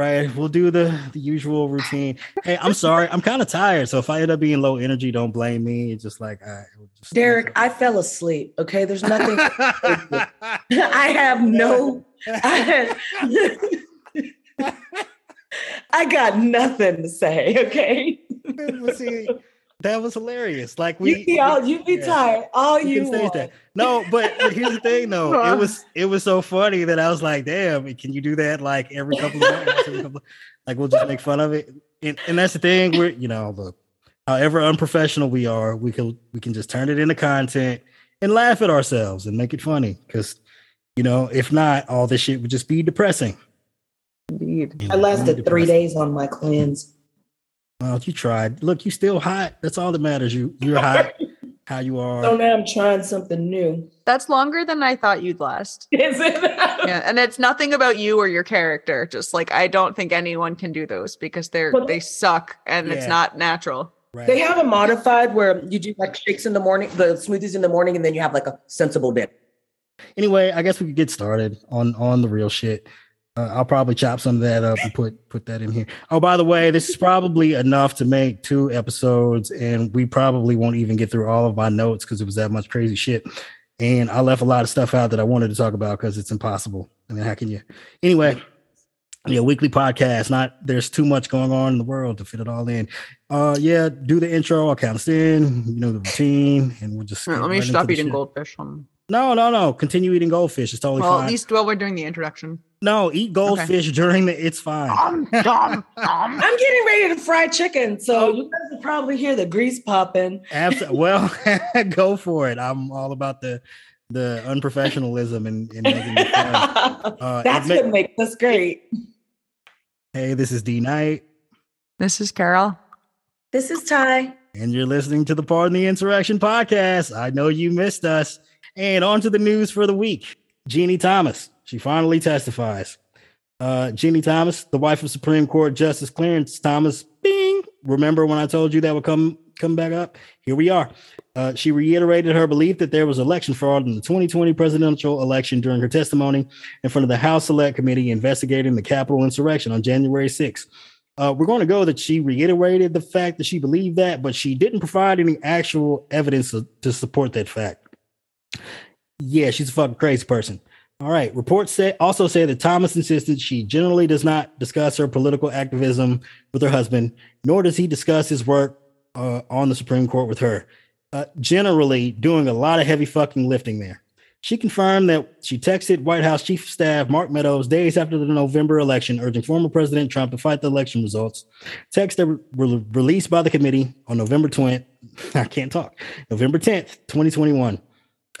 right, we'll do the the usual routine. Hey, I'm sorry, I'm kind of tired, so if I end up being low energy, don't blame me. It's just like I just Derek, I fell asleep. Okay, there's nothing. I have no. I, I got nothing to say. Okay. See, that was hilarious. Like we, you be all you be yeah. tired all You you, want. that. No, but, but here's the thing though. It was it was so funny that I was like, damn, can you do that like every couple of months? Every couple of- like we'll just make fun of it. And, and that's the thing, we're you know, look, however unprofessional we are, we can we can just turn it into content and laugh at ourselves and make it funny. Cause you know, if not, all this shit would just be depressing. Indeed. I lasted three days on my cleanse. Well, you tried. Look, you still hot. That's all that matters. You you're hot. How you are. So now I'm trying something new. That's longer than I thought you'd last. Is it? Yeah, and it's nothing about you or your character. Just like I don't think anyone can do those because they're Well, they suck and it's not natural. Right. They have a modified where you do like shakes in the morning, the smoothies in the morning, and then you have like a sensible dip. anyway, I guess we could get started on on the real shit. Uh, I'll probably chop some of that up and put put that in here. Oh, by the way, this is probably enough to make two episodes, and we probably won't even get through all of my notes because it was that much crazy shit. And I left a lot of stuff out that I wanted to talk about because it's impossible. I mean, how can you? Anyway, yeah, weekly podcast. Not there's too much going on in the world to fit it all in. Uh, yeah, do the intro. I'll count us in. You know the routine, and we'll just. Right, let me right stop eating goldfish. Um, No, no, no. Continue eating goldfish. It's totally well, fine. at least while we're doing the introduction. No, eat goldfish during the. It's fine. Um, um, um. I'm getting ready to fry chicken, so you guys will probably hear the grease popping. Absolutely. Well, go for it. I'm all about the the unprofessionalism and, and making it fun. Uh, That's it ma- what makes us great. Hey, this is D Knight, This is Carol. This is Ty. and you're listening to the Pardon the Insurrection podcast. I know you missed us. And on to the news for the week. Ginni Thomas. She finally testifies. Uh, Ginni Thomas, the wife of Supreme Court Justice Clarence Thomas. Bing. Remember when I told you that would come come back up? Here we are. Uh, she reiterated her belief that there was election fraud in the 2020 presidential election during her testimony in front of the House Select Committee investigating the Capitol insurrection on January 6th. Uh, we're going to go that she reiterated the fact that she believed that, but she didn't provide any actual evidence to, to support that fact. Yeah, she's a fucking crazy person. All right. Reports say also say that Thomas insisted she generally does not discuss her political activism with her husband, nor does he discuss his work uh, on the Supreme Court with her. Uh, generally, doing a lot of heavy fucking lifting there. She confirmed that she texted White House Chief of Staff Mark Meadows days after the November election, urging former President Trump to fight the election results. Texts that were released by the committee on November 20th. I can't talk. November 10th, 2021.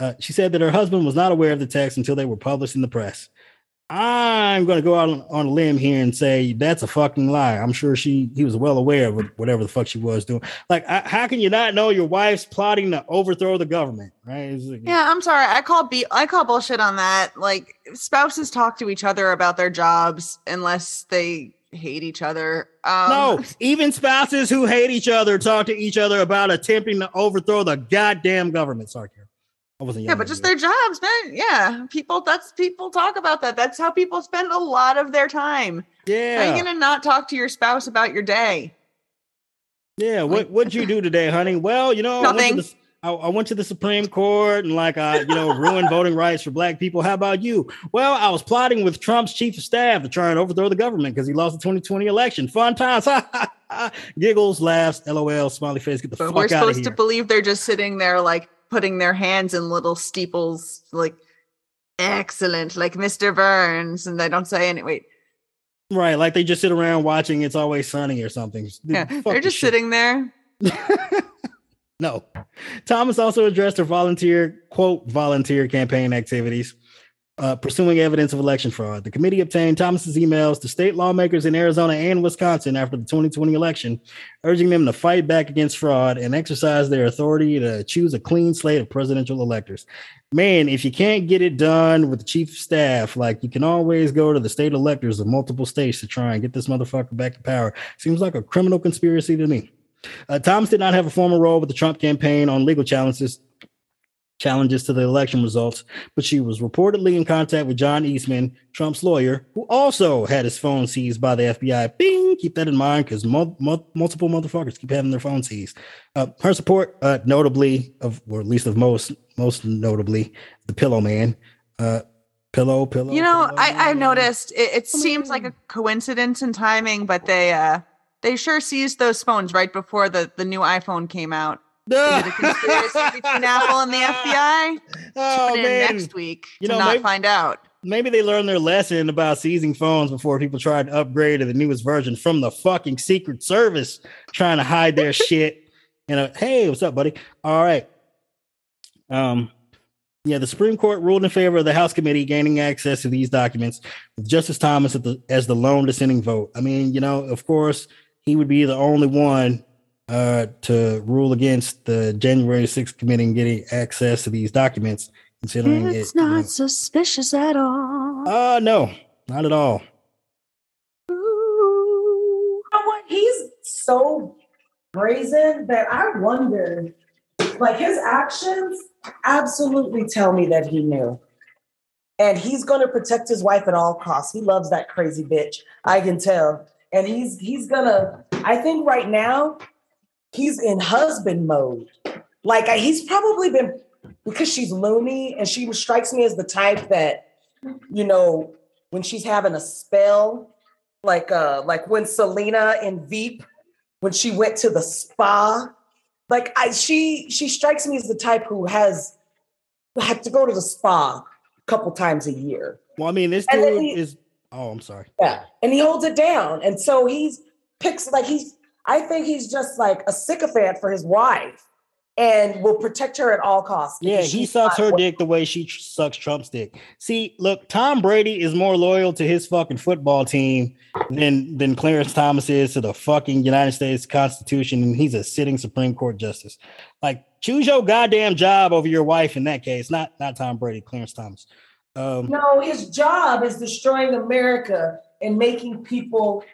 Uh, she said that her husband was not aware of the text until they were published in the press. I'm going to go out on, on a limb here and say that's a fucking lie. I'm sure she he was well aware of whatever the fuck she was doing. Like, I, how can you not know your wife's plotting to overthrow the government? Right? Like- Yeah, I'm sorry. I call B I call bullshit on that. Like spouses talk to each other about their jobs unless they hate each other. Um, No, even spouses who hate each other talk to each other about attempting to overthrow the goddamn government. Sorry, Carol. I wasn't. Yeah, but just their jobs, man. Yeah, people. That's people talk about that. That's how people spend a lot of their time. Yeah. How are you gonna not talk to your spouse about your day? yeah. What what'd you do today, honey? Well, you know, I went to the- I, I went to the Supreme Court and like I, you know, ruined voting rights for black people. How about you? Well, I was plotting with Trump's chief of staff to try and overthrow the government because he lost the 2020 election. Fun times. Giggles, laughs, LOL, smiley face. Get the But fuck we're supposed to believe they're just sitting there, like putting their hands in little steeples, like excellent, like Mr. Burns, and they don't say any. Wait, right, like they just sit around watching It's Always Sunny or something. yeah, Fuck they're just shit. sitting there. No. Thomas also addressed her volunteer, quote, volunteer campaign activities, uh, pursuing evidence of election fraud. The committee obtained Thomas's emails to state lawmakers in Arizona and Wisconsin after the 2020 election, urging them to fight back against fraud and exercise their authority to choose a clean slate of presidential electors. Man, if you can't get it done with the chief of staff, like you can always go to the state electors of multiple states to try and get this motherfucker back to power. Seems like a criminal conspiracy to me. Uh, Thomas did not have a formal role with the Trump campaign on legal challenges challenges to the election results, but she was reportedly in contact with John Eastman, Trump's lawyer, who also had his phone seized by the FBI. Bing, keep that in mind because mul- mul- multiple motherfuckers keep having their phone seized. Uh, her support, uh, notably of, or at least of most, most notably, the Pillow Man. Uh, pillow, pillow. You know, pillow I, I've noticed it, it seems like a coincidence in timing, but they uh they sure seized those phones right before the, the new iPhone came out. Is it a conspiracy between Apple and the FBI? Oh Tune in man, next week You to know, not maybe- find out. maybe they learned their lesson about seizing phones before people tried to upgrade to the newest version from the fucking Secret Service trying to hide their shit. And uh, hey, what's up, buddy? All right. Um, yeah, the Supreme Court ruled in favor of the House committee gaining access to these documents with Justice Thomas at the, as the lone dissenting vote. I mean, you know, of course, he would be the only one uh, to rule against the January 6th committee getting access to these documents, considering It's it. you know- not suspicious at all. uh no, not at all. You know what? He's so brazen that I wonder, like his actions absolutely tell me that he knew. And he's gonna protect his wife at all costs. He loves that crazy bitch. I can tell. And he's he's gonna, I think right now, he's in husband mode. Like he's probably been because she's loony and she strikes me as the type that, you know, when she's having a spell, like uh like when Selina in Veep when she went to the spa like I she she strikes me as the type who has had to go to the spa a couple times a year Well, I mean, this And dude he- is. Oh, I'm sorry. yeah and he holds it down and so he's picks like he's I think he's just like a sycophant for his wife and will protect her at all costs Yeah, he sucks her dick the way she sucks Trump's dick. See, look, Tom Brady is more loyal to his fucking football team than than Clarence Thomas is to the fucking United States Constitution, and he's a sitting Supreme Court justice. Like, choose your goddamn job over your wife in that case. Not not Tom Brady, Clarence Thomas. Um, no his job is destroying America and making people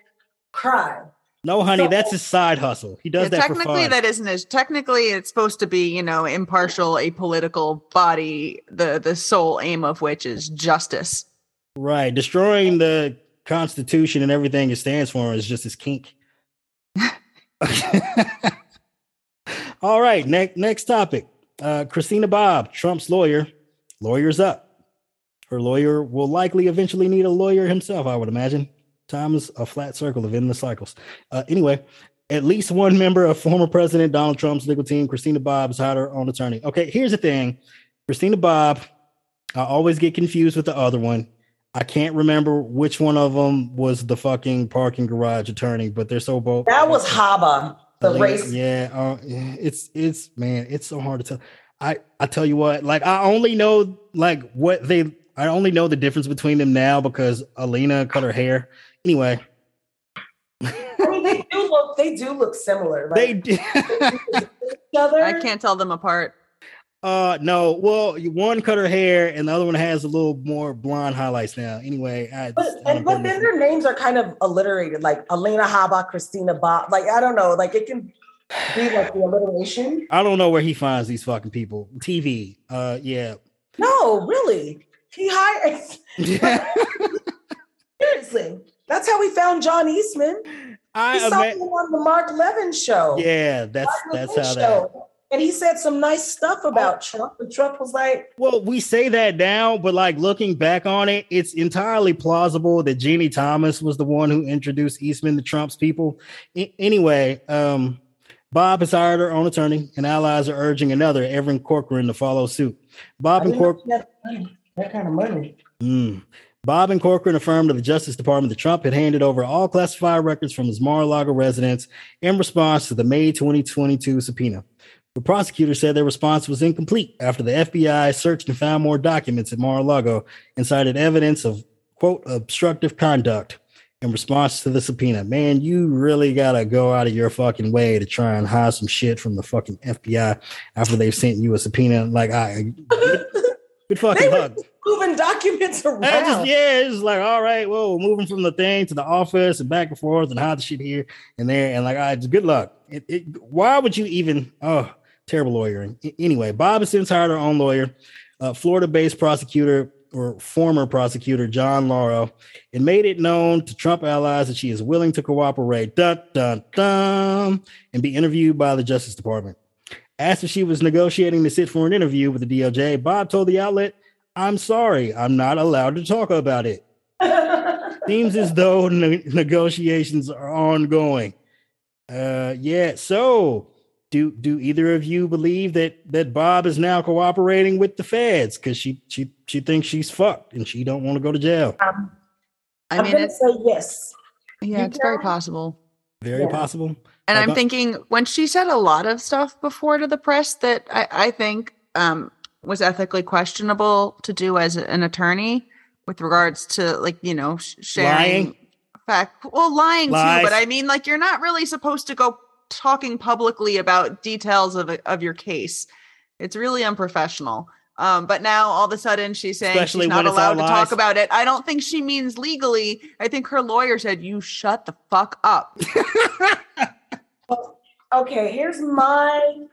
cry no, honey, So- that's his side hustle. He does Yeah, that for technically, that isn't as technically it's supposed to be, you know, impartial, apolitical body. The the sole aim of which is justice. right, destroying the Constitution and everything it stands for is just his kink. All right, next next topic. Uh, Christina Bobb, Trump's lawyer, lawyers up. Her lawyer will likely eventually need a lawyer himself, I would imagine. Time is a flat circle of endless cycles. Uh, anyway, at least one member of former President Donald Trump's legal team, Christina Bobb, has hired her own attorney. Okay, here's the thing Christina Bobb, I always get confused with the other one. I can't remember which one of them was the fucking parking garage attorney, but they're so both. that was Habba the Elena- race Yeah, uh, yeah, it's it's man, it's so hard to tell. I I tell you what, like I only know like what they. I only know the difference between them now because Alina cut her hair. Anyway, I mean, they do look. They do look similar. they Like, did. each other. I can't tell them apart. uh no, well, one cut her hair and the other one has a little more blonde highlights now. Anyway, I, But, I and, but then their names are kind of alliterated, like Elena Habba, Christina Bobb. Like I don't know, like it can be like the alliteration. I don't know where he finds these fucking people. TV. Uh yeah. No, really, he hires. Seriously, that's how we found John Eastman. I He saw him on the Mark Levin show. yeah, that's Mark that's Levin how that. And he said some nice stuff about Trump. And Trump was like, Well, we say that now, but like looking back on it, it's entirely plausible that Ginni Thomas was the one who introduced Eastman to Trump's people. I- anyway, um, Bobb has hired her own attorney, and allies are urging another, Evan Corcoran, to follow suit. Bobb and Corcoran. he had money, that kind of money. Mm. Bobb and Corcoran affirmed to the Justice Department that Trump had handed over all classified records from his Mar-a-Lago residence in response to the May 2022 subpoena. The prosecutor said their response was incomplete after the FBI searched and found more documents at Mar-a-Lago and cited evidence of quote obstructive conduct in response to the subpoena. Man, you really gotta go out of your fucking way to try and hide some shit from the fucking FBI after they've sent you a subpoena. Like I good fucking They hug. moving documents around. Just, yeah, it's like, all right, well, moving from the thing to the office and back and forth and hide the shit here and there. And like, all right, good luck. It, it, why would you even, oh, terrible lawyering. Anyway, Bobb has since hired her own lawyer, uh, Florida-based prosecutor or former prosecutor John Lauro, and made it known to Trump allies that she is willing to cooperate, dun, dun, dun, and be interviewed by the Justice Department. Asked if she was negotiating to sit for an interview with the DOJ, Bobb told the outlet, I'm sorry, I'm not allowed to talk about it. Seems as though ne- negotiations are ongoing. Uh, yeah, so do do either of you believe that that Bobb is now cooperating with the feds because she she she thinks she's fucked and she don't want to go to jail? Um, I I'm mean, gonna it's, say yes. yeah, you it's very possible. Very Yeah. possible. And I'm thinking when she said a lot of stuff before to the press that I, I think um, was ethically questionable to do as an attorney with regards to like, you know, sharing Lying? fact. Well, lying Lies. too, but I mean, like, you're not really supposed to go talking publicly about details of, of your case. It's really unprofessional. Um, but now all of a sudden she's saying Especially she's not allowed to lies. talk about it. I don't think she means legally. I think her lawyer said, you shut the fuck up. Okay, here's my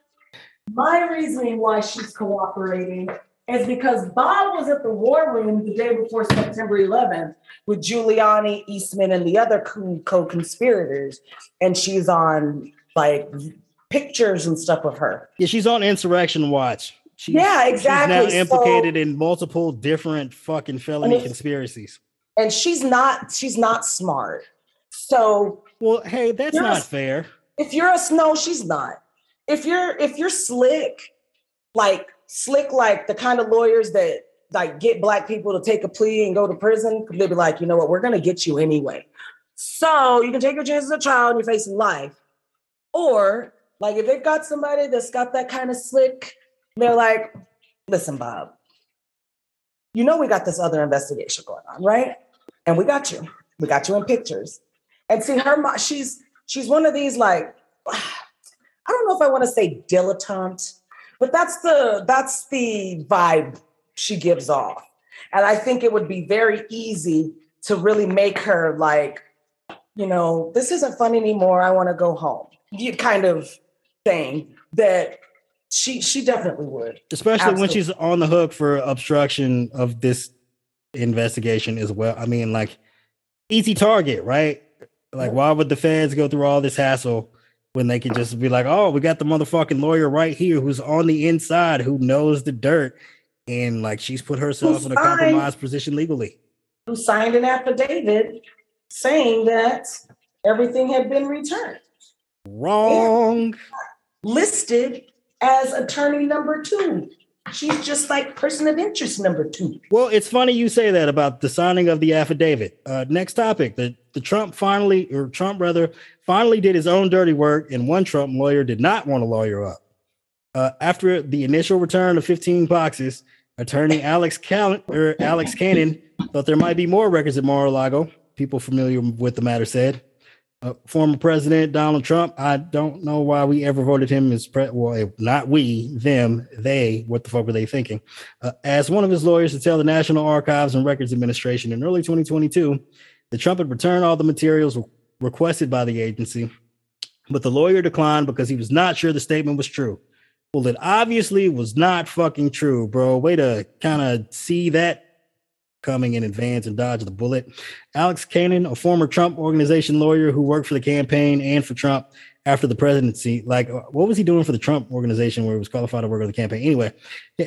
my reasoning why she's cooperating is because Bobb was at the war room the day before September 11th with Giuliani, Eastman, and the other co- co-conspirators, and she's on like pictures and stuff of her. Yeah, she's on insurrection watch. She's, Yeah, exactly. She's now So- implicated in multiple different fucking felony And conspiracies. And she's not she's not smart. So Well, hey, that's not fair. If you're a snow, she's not. If you're if you're slick, like slick, like the kind of lawyers that like get black people to take a plea and go to prison, they'll be like, you know what, we're gonna get you anyway. So you can take your chances as a child and you're facing life. Or like if they've got somebody that's got that kind of slick, they're like, listen, Bobb, you know we got this other investigation going on, right? And we got you. We got you in pictures. And see her, mom, she's she's one of these like I don't know if I want to say dilettante, but that's the that's the vibe she gives off. And I think it would be very easy to really make her like, you know, this isn't fun anymore. I want to go home. You kind of thing that she she definitely would. Especially when she's on the hook for obstruction of this investigation as well. I mean, like easy target, right? Like, why would the feds go through all this hassle when they could just be like, oh, we got the motherfucking lawyer right here who's on the inside who knows the dirt. And like she's put herself in a compromised position legally. Who signed an affidavit saying that everything had been returned, Wrong. listed as attorney number two. She's just like person of interest number two. Well, it's funny you say that about the signing of the affidavit. Uh, next topic: the the Trump finally, or Trump rather, finally did his own dirty work, and one Trump lawyer did not want to lawyer up. Uh, after the initial return of 15 boxes, attorney Alex Cal- or Alex Cannon thought there might be more records at Mar-a-Lago. People familiar with the matter said. Uh, former President Donald Trump. I don't know why we ever voted him as pre- well. Not we, them, they. What the fuck were they thinking? Uh, as one of his lawyers to tell the National Archives and Records Administration in early 2022 that Trump had returned all the materials re- requested by the agency, but the lawyer declined because he was not sure the statement was true. Well, it obviously was not fucking true, bro. Way to kind of see that coming in advance and dodge the bullet. Alex Cannon, a former Trump organization lawyer who worked for the campaign and for Trump after the presidency, like uh, what was he doing for the Trump organization where he was qualified to work on the campaign? Anyway,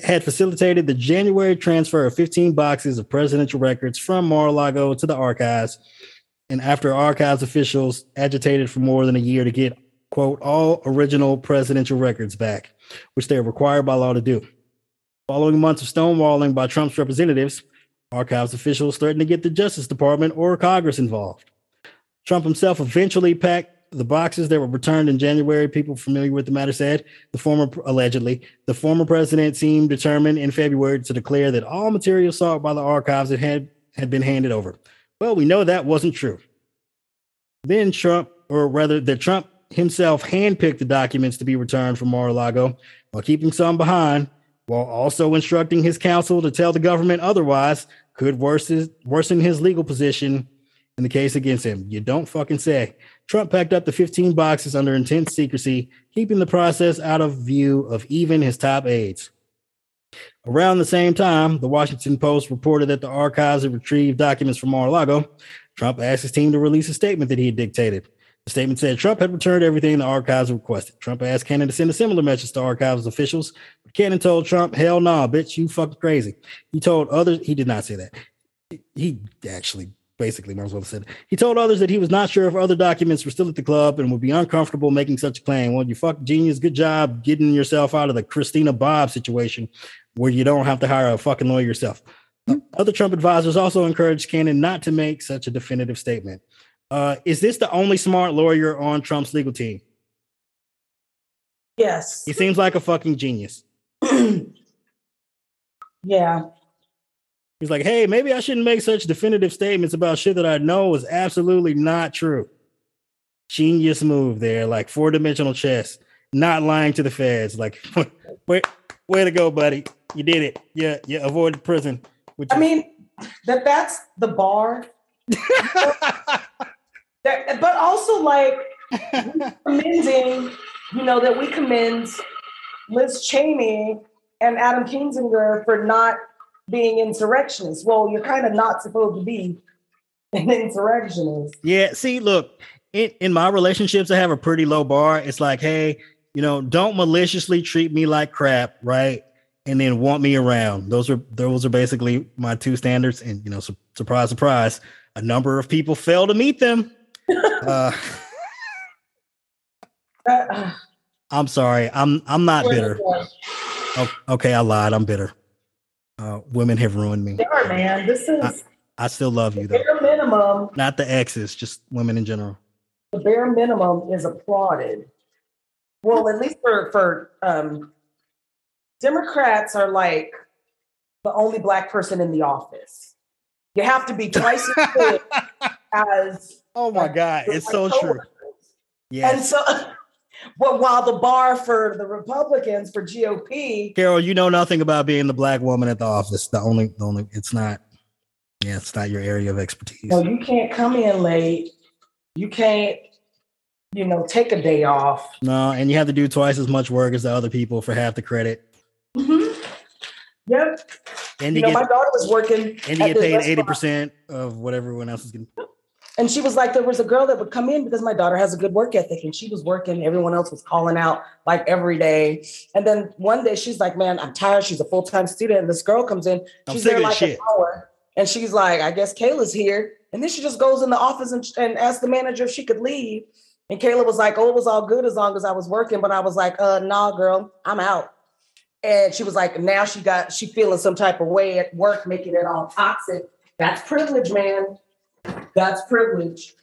had facilitated the January transfer of 15 boxes of presidential records from Mar-a-Lago to the archives. And after archives officials agitated for more than a year to get, quote, all original presidential records back, which they are required by law to do. Following months of stonewalling by Trump's representatives, archives officials threatened to get the Justice Department or Congress involved. Trump himself eventually packed the boxes that were returned in January. People familiar with the matter said the former, allegedly, the former president seemed determined in February to declare that all material sought by the archives had, had, been handed over. Well, we know that wasn't true. Then Trump, or rather, that Trump himself handpicked the documents to be returned from Mar-a-Lago while keeping some behind, while also instructing his counsel to tell the government otherwise could worsen, worsen his legal position in the case against him. You don't fucking say. Trump packed up the 15 boxes under intense secrecy, keeping the process out of view of even his top aides. Around the same time, the Washington Post reported that the archives had retrieved documents from Mar-a-Lago. Trump asked his team to release a statement that he had dictated. The statement said Trump had returned everything the archives requested. Trump asked Cannon to send a similar message to archives officials, but Cannon told Trump, "Hell no, nah, bitch, you fucking crazy." He told others he did not say that. He actually basically might as well have said he told others that he was not sure if other documents were still at the club and would be uncomfortable making such a claim. Well, you fuck genius, good job getting yourself out of the Christina Bobb situation where you don't have to hire a fucking lawyer yourself. Mm-hmm. Other Trump advisors also encouraged Cannon not to make such a definitive statement. Uh, is this the only smart lawyer on Trump's legal team? Yes. He seems like a fucking genius. yeah. He's like, hey, maybe I shouldn't make such definitive statements about shit that I know is absolutely not true. Genius move there, like four dimensional chess, not lying to the feds. Like, way, way to go, buddy. You did it. Yeah, you avoided prison. I mean, that that's the bar. that, but also like commending, you know, that we commend Liz Cheney and Adam Kinzinger for not being insurrectionists. Well, you're kind of not supposed to be an insurrectionist. Yeah. See, look, in, in my relationships, I have a pretty low bar. It's like, hey, you know, don't maliciously treat me like crap, right? And then want me around. Those are those are basically my two standards. And you know, su- surprise, surprise, a number of people fail to meet them. Uh, I'm sorry. I'm I'm not bitter. Oh, okay, I lied. I'm bitter. Uh, women have ruined me. They are, man. This is. I, I still love you though. Bare minimum. Not the exes, just women in general. The bare minimum is applauded. Well, at least for for um, Democrats are like the only black person in the office. You have to be twice as good as. Oh my God, it's so true. Yeah. And so, but while the bar for the Republicans for GOP, Carol, you know nothing about being the black woman at the office. The only, the only, it's not. Yeah, it's not your area of expertise. No, you can't come in late. You can't, you know, take a day off. No, and you have to do twice as much work as the other people for half the credit. Mm-hmm. Yep. And you, you know, get, my daughter was working. And you get paid eighty percent of what everyone else is getting. And she was like, there was a girl that would come in because my daughter has a good work ethic and she was working. Everyone else was calling out like every day. And then one day she's like, man, I'm tired. She's a full time student. And this girl comes in. She's there like shit. an hour. And she's like, I guess Kayla's here. And then she just goes in the office and, and asks the manager if she could leave. And Kayla was like, oh, it was all good as long as I was working. But I was like, uh, nah, girl, I'm out. And she was like, now she got, she feeling some type of way at work, making it all toxic. That's privilege, man. That's privilege.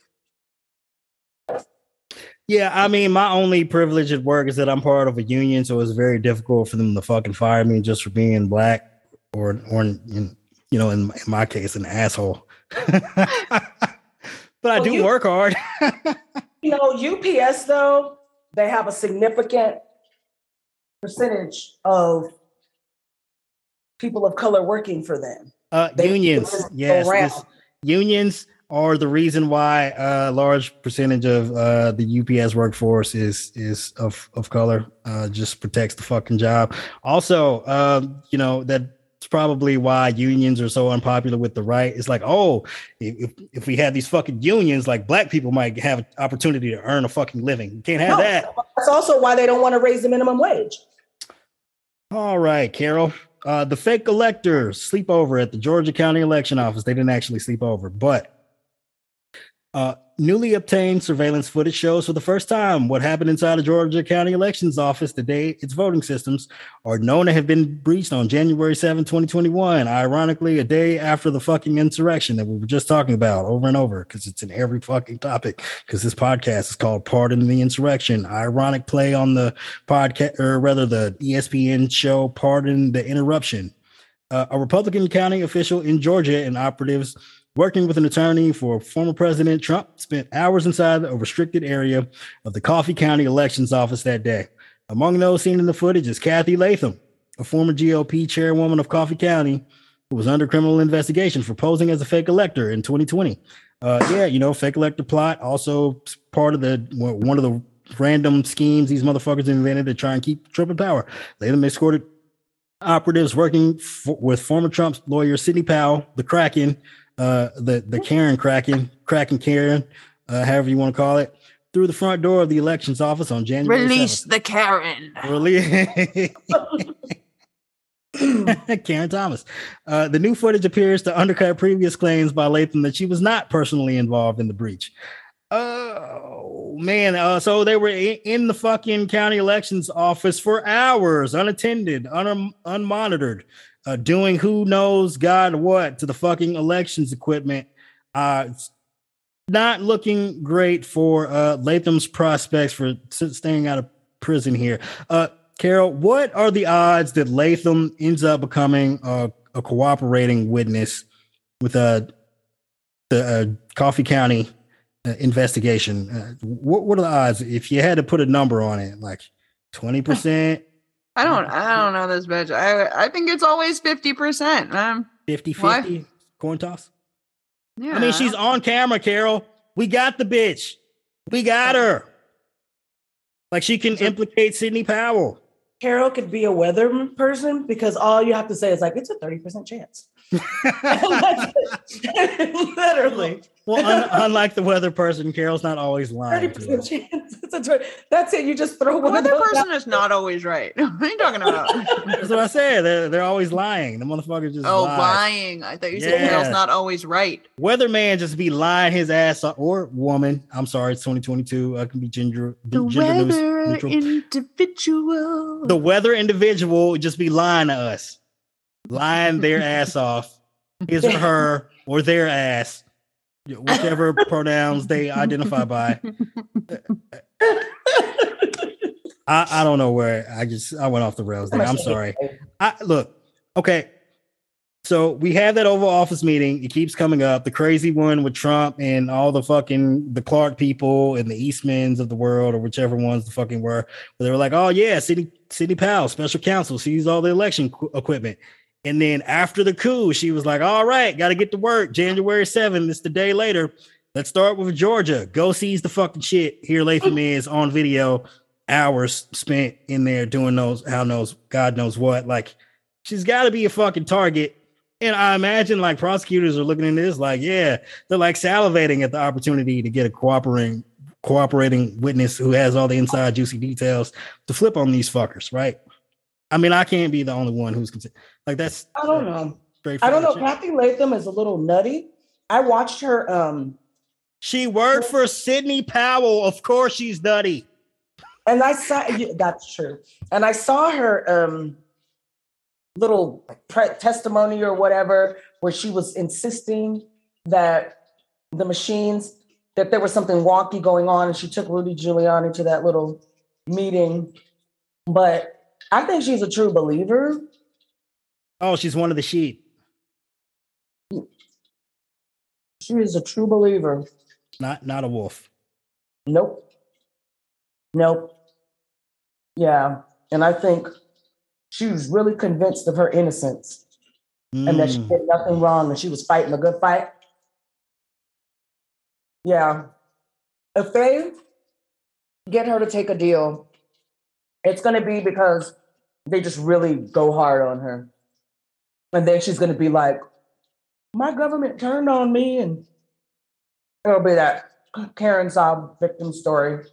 Yeah, I mean, my only privilege at work is that I'm part of a union, so it's very difficult for them to fucking fire me just for being black, or or in, you know, in, in my case, an asshole. but I do you, work hard. you know, UPS though they have a significant percentage of people of color working for them. Uh, unions, yes, unions are the reason why a large percentage of uh, the UPS workforce is is of of color. Uh, just protects the fucking job. Also, um, you know that's probably why unions are so unpopular with the right. It's like, oh, if if we had these fucking unions, like black people might have an opportunity to earn a fucking living. You can't have no, that. That's also why they don't want to raise the minimum wage. All right, Carol. Uh, the fake electors sleep over at the Georgia County Election Office. They didn't actually sleep over, but uh, newly obtained surveillance footage shows for the first time what happened inside the Georgia County Elections Office the day its voting systems are known to have been breached on January 7, 2021. Ironically, a day after the fucking insurrection that we were just talking about over and over, because it's in every fucking topic. Because this podcast is called Pardon the Insurrection. Ironic play on the podcast, or rather the ESPN show Pardon the Interruption. Uh, a Republican county official in Georgia and operatives Working with an attorney for former President Trump, spent hours inside a restricted area of the Coffee County Elections Office that day. Among those seen in the footage is Cathy Latham, a former GOP chairwoman of Coffee County, who was under criminal investigation for posing as a fake elector in 2020. Uh, yeah, you know, fake elector plot. Also part of the one of the random schemes these motherfuckers invented to try and keep Trump in power. Latham escorted operatives working with former Trump's lawyer Sidney Powell, the Kraken, uh, the the Karen cracking, cracking Karen, uh, however you want to call it, through the front door of the elections office on January. Release 7th. the Karen. Release. Karen Thomas. Uh, the new footage appears to undercut previous claims by Latham that she was not personally involved in the breach. Oh man! Uh, so they were in, in the fucking county elections office for hours, unattended, un- unmonitored, uh, doing who knows God what to the fucking elections equipment. Uh, not looking great for uh, Latham's prospects for staying out of prison here. Uh, Carol, what are the odds that Latham ends up becoming a, a cooperating witness with uh, the uh, Coffee County uh, investigation? Uh, what, what are the odds if you had to put a number on it? Like 20%, I don't. I don't know this bitch. I. I think it's always fifty percent. Um. 50 Why? 50 coin toss? Yeah. I mean, she's on camera, Carol. We got the bitch. We got her. Like she can implicate Sidney Powell. Carol could be a weather person because all you have to say is like it's a 30% chance. Literally. Well, un- unlike the weather person, Carol's not always lying. 30% chance. It's a tw- That's it. You just throw The one of other those person out. is not always right. What are you talking about? That's what I said. They're, they're always lying. The motherfuckers just oh, lie. lying. I thought you said Yeah. Carol's not always right. Weatherman just be lying his ass off, or woman. I'm sorry, it's 2022. I can be gender, gender news- neutral. individual. the weather individual would just be lying to us, lying their ass off, his or her or their ass, whichever pronouns they identify by. I, I don't know where I just I went off the rails there. I'm sorry. I look, okay. So we have that Oval Office meeting. It keeps coming up. The crazy one with Trump and all the fucking the Clark people and the Eastmans of the world, or whichever ones the fucking were. Where they were like, "Oh yeah, City City Powell, special counsel, sees all the election qu- equipment." And then after the coup, she was like, "All right, got to get to work. January 7th. It's the day later. Let's start with Georgia. Go seize the fucking shit. Here, Latham is on video. Hours spent in there doing those. How knows? God knows what. Like, she's got to be a fucking target." And I imagine like prosecutors are looking into this, like, yeah, they're like salivating at the opportunity to get a cooperating cooperating witness who has all the inside juicy details to flip on these fuckers, right? I mean, I can't be the only one who's like that's I don't know. I don't know. Cathy Latham is a little nutty. I watched her. Um, She worked for Sidney Powell. Of course, she's nutty. and I saw that's true. And I saw her um little pre- testimony or whatever, where she was insisting that the machines that there was something wonky going on, and she took Rudy Giuliani to that little meeting. But I think she's a true believer. Oh, she's one of the sheep. She is a true believer. Not not a wolf. Nope. Nope. Yeah. And I think she was really convinced of her innocence and that she Mm. did nothing wrong and she was fighting a good fight. Yeah. If they get her to take a deal, it's going to be because they just really go hard on her. And then she's going to be like, my government turned on me. And it'll be that Karen Saab victim story.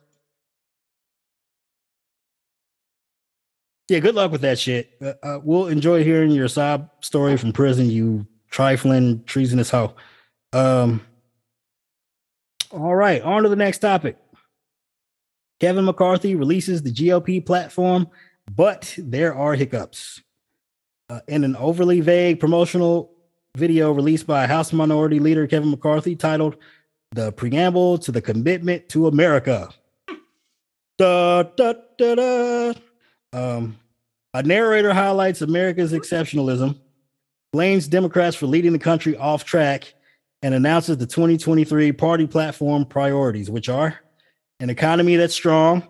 Yeah, good luck with that shit. Uh, uh, we'll enjoy hearing your sob story from prison, you trifling, treasonous hoe. Um, all right, on to the next topic. Kevin McCarthy releases the GOP platform, but there are hiccups. Uh, in an overly vague promotional video released by House Minority Leader Kevin McCarthy titled The Preamble to the Commitment to America. Da, da, da, da. Um, a narrator highlights America's exceptionalism, blames Democrats for leading the country off track, and announces the 2023 party platform priorities, which are an economy that's strong,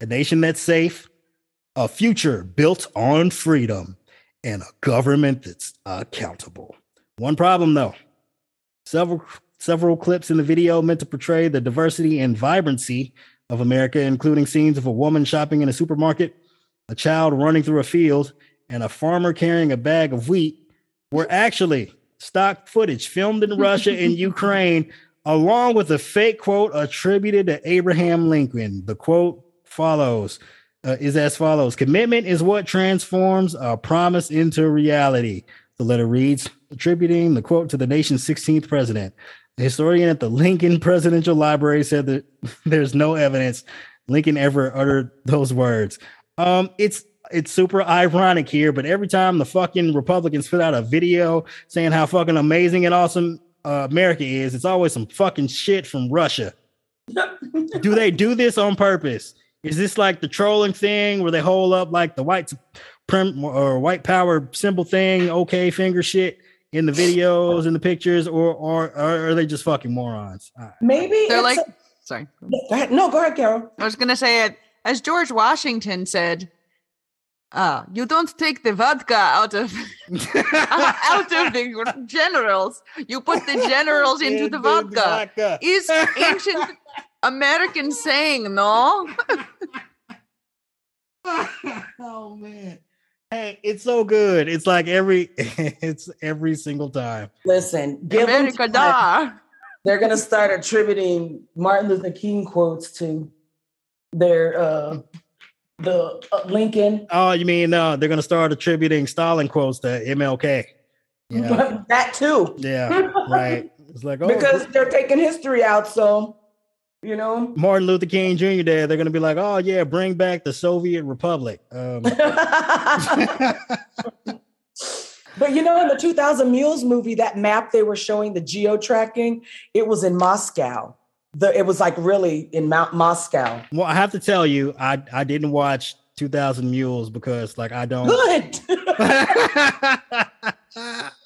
a nation that's safe, a future built on freedom, and a government that's accountable. One problem though several several clips in the video meant to portray the diversity and vibrancy of America, including scenes of a woman shopping in a supermarket, a child running through a field, and a farmer carrying a bag of wheat, were actually stock footage filmed in Russia and Ukraine, along with a fake quote attributed to Abraham Lincoln. The quote follows uh, is as follows Commitment is what transforms a promise into reality. The letter reads, attributing the quote to the nation's 16th president. The historian at the Lincoln Presidential Library said that there's no evidence Lincoln ever uttered those words. Um, it's it's super ironic here, but every time the fucking Republicans put out a video saying how fucking amazing and awesome uh, America is, it's always some fucking shit from Russia. do they do this on purpose? Is this like the trolling thing where they hold up like the white prim or white power symbol thing, okay finger shit in the videos and the pictures, or or, or are they just fucking morons? Right. Maybe they're like. A- sorry. Go ahead. No, go ahead, Carol. I was gonna say it as George Washington said. Uh, you don't take the vodka out of out of the generals. You put the generals into the vodka. vodka. Is ancient American saying, no? oh man. Hey, it's so good. It's like every it's every single time. Listen, give America da. They're gonna start attributing Martin Luther King quotes to their uh the uh, Lincoln. Oh, you mean uh, they're gonna start attributing Stalin quotes to MLK? Yeah, that too. Yeah, right. It's like oh, because they're taking history out, so you know? Martin luther king jr day they're gonna be like oh yeah bring back the soviet republic. Um. but you know in the 2000 mules movie that map they were showing the geo tracking it was in moscow. The, it was like really in mount moscow. Well i have to tell you i i didn't watch 2000 mules because like i don't good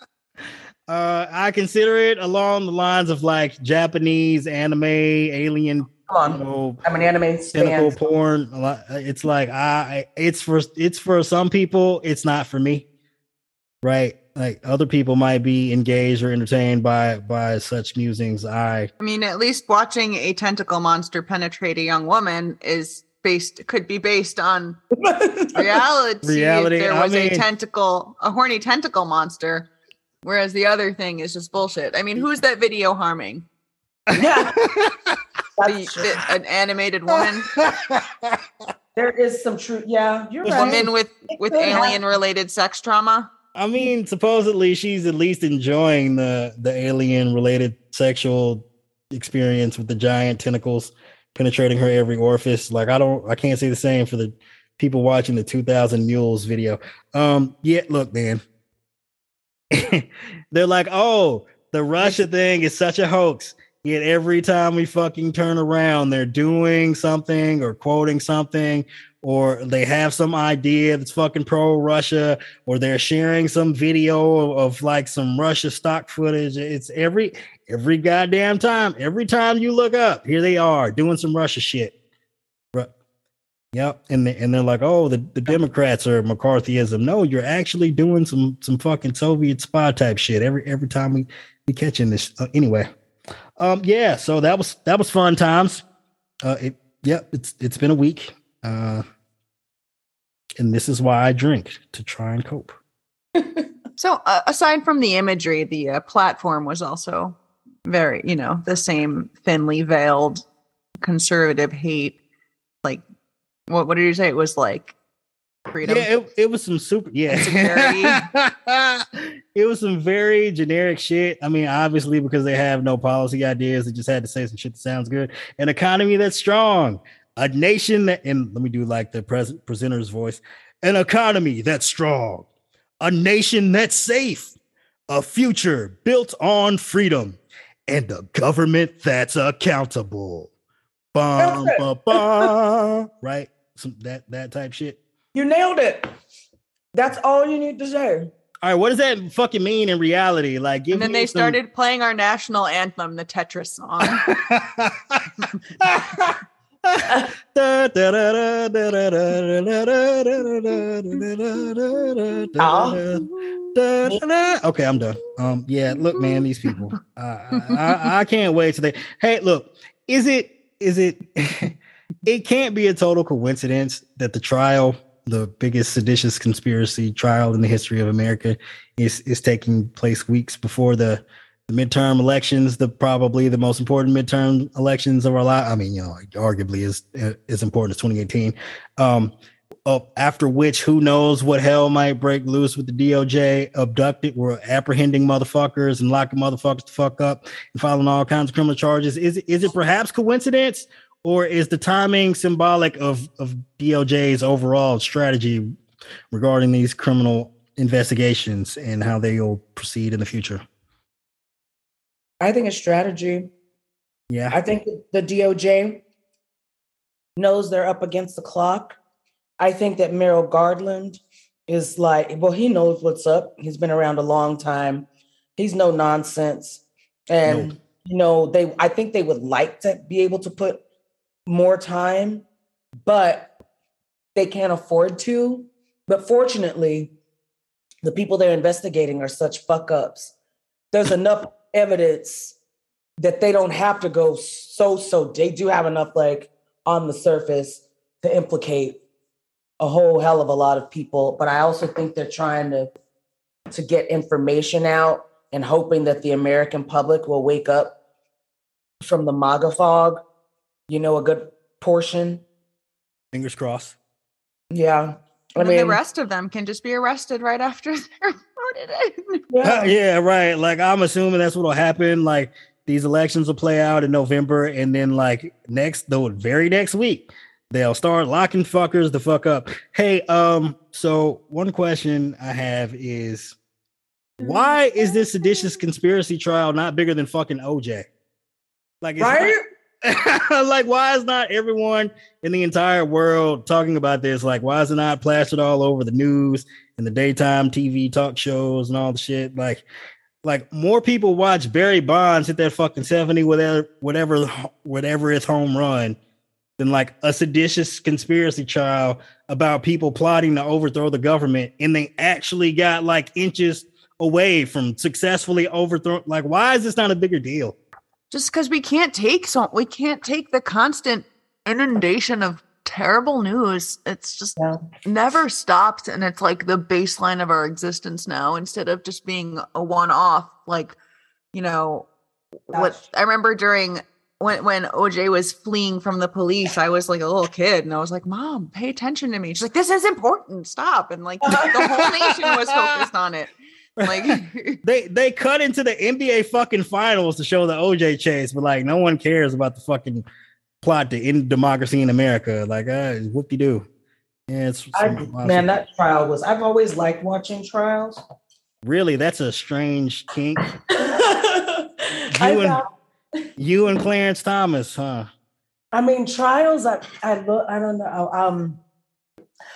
Uh, I consider it along the lines of like Japanese anime, alien. Come on, you know, I'm an anime tentacle porn. It's like I, it's for it's for some people. It's not for me, right? Like other people might be engaged or entertained by by such musings. I, I mean, at least watching a tentacle monster penetrate a young woman is based could be based on reality. reality. If there was I mean, a tentacle, a horny tentacle monster Whereas the other thing is just bullshit. I mean, who's that video harming? Yeah. the, an animated woman. there is some truth. Yeah, you're right. Woman with with alien related sex trauma. I mean, supposedly she's at least enjoying the the alien related sexual experience with the giant tentacles penetrating her every orifice. Like I don't, I can't say the same for the people watching the 2000 Mules video. Um, yeah, look, man, they're like, oh, the Russia thing is such a hoax. Yet every time we fucking turn around, they're doing something or quoting something, or they have some idea that's fucking pro Russia, or they're sharing some video of, of, like some Russia stock footage. It's every every goddamn time. Every time you look up, here they are doing some Russia shit. Yep, and they, and they're like, oh, the, the Democrats are McCarthyism. No, you're actually doing some some fucking Soviet spy type shit every every time we we catching this. Uh, anyway, um, yeah. So that was that was fun times. Uh, it yep, it's it's been a week. Uh, and this is why I drink to try and cope. so uh, aside from the imagery, the uh, platform was also very, you know, the same thinly veiled conservative hate, like what what did you say? It was like freedom. Yeah, it, it was some super yeah. it was some very generic shit. I mean, obviously because they have no policy ideas, they just had to say some shit that sounds good. An economy that's strong, a nation that and let me do like the pres- presenter's voice. An economy that's strong, a nation that's safe, a future built on freedom, and a government that's accountable. Bum, bum, bum, right? Some that that type shit. You nailed it. That's all you need to say. All right, what does that fucking mean in reality? Like, and then they some... started playing our national anthem, the Tetris song. da. Okay, I'm done. Um, yeah, look, man, these people. Uh, I, I, I can't wait today. Hey, look, is it is it? it can't be a total coincidence that the trial, the biggest seditious conspiracy trial in the history of America, is is taking place weeks before the the midterm elections, the probably the most important midterm elections of our life. I mean, you know, arguably is as important as 2018. Um, uh, after which, who knows what hell might break loose with the DOJ abducted. We're apprehending motherfuckers and locking motherfuckers to fuck up and filing all kinds of criminal charges. Is is it perhaps coincidence, or is the timing symbolic of of DOJ's overall strategy regarding these criminal investigations and how they will proceed in the future? I think it's strategy. Yeah, I think the DOJ knows they're up against the clock I think that Merrick Garland is like, well, he knows what's up. He's been around a long time. He's no nonsense. And, no. you know, they, I think they would like to be able to put more time, but they can't afford to. But fortunately, the people they're investigating are such fuck ups. There's enough evidence that they don't have to go so, so, they do have enough like on the surface to implicate a whole hell of a lot of people, but I also think they're trying to to get information out and hoping that the American public will wake up from the MAGA fog. You know, a good portion. Fingers crossed. Yeah. I mean, the rest of them can just be arrested right after they're voted in. Yeah. yeah, right. Like I'm assuming that's what'll happen. Like these elections will play out in November, and then like next, the very next week, they'll start locking fuckers the fuck up. Hey, um, so one question I have is why is this seditious conspiracy trial not bigger than fucking OJ? Like, right? Not, like, why is not everyone in the entire world talking about this? Like, why is it not plastered all over the news and the daytime TV talk shows and all the shit? Like, like more people watch Barry Bonds hit that fucking 70 whatever whatever whatever his home run than like a seditious conspiracy trial about people plotting to overthrow the government and they actually got like inches away from successfully overthrow like why is this not a bigger deal just because we can't take so we can't take the constant inundation of terrible news it's just yeah. never stops and it's like the baseline of our existence now instead of just being a one-off like you know Gosh. what i remember during when when OJ was fleeing from the police, I was like a little kid, and I was like, "Mom, pay attention to me." She's like, "This is important. Stop!" And like the whole nation was focused on it. Like they they cut into the NBA fucking finals to show the OJ chase, but like no one cares about the fucking plot to end democracy in America. Like, uh, whoop de doo. Yeah, it's I, man. That trial was. I've always liked watching trials. Really, that's a strange kink. you and you and Clarence Thomas, huh? I mean, trials. I I look. I don't know. Um,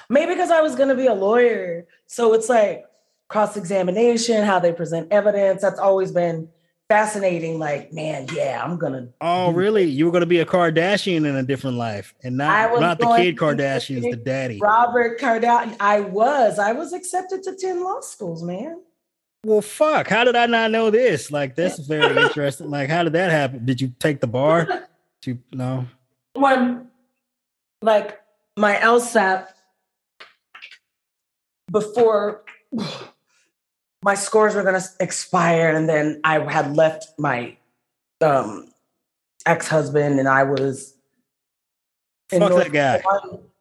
maybe because I was going to be a lawyer, so it's like cross examination, how they present evidence. That's always been fascinating. Like, man, yeah, I'm gonna. Oh, really? You were going to be a Kardashian in a different life, and not not the kid Kardashians, the daddy. Robert Kardashian. I was. I was accepted to ten law schools, man well, fuck. How did I not know this? Like, that's very interesting. Like, how did that happen? Did you take the bar? Did you no? When, like, my LSAT before my scores were going to expire, and then I had left my um, ex husband, and I was. Fuck that guy.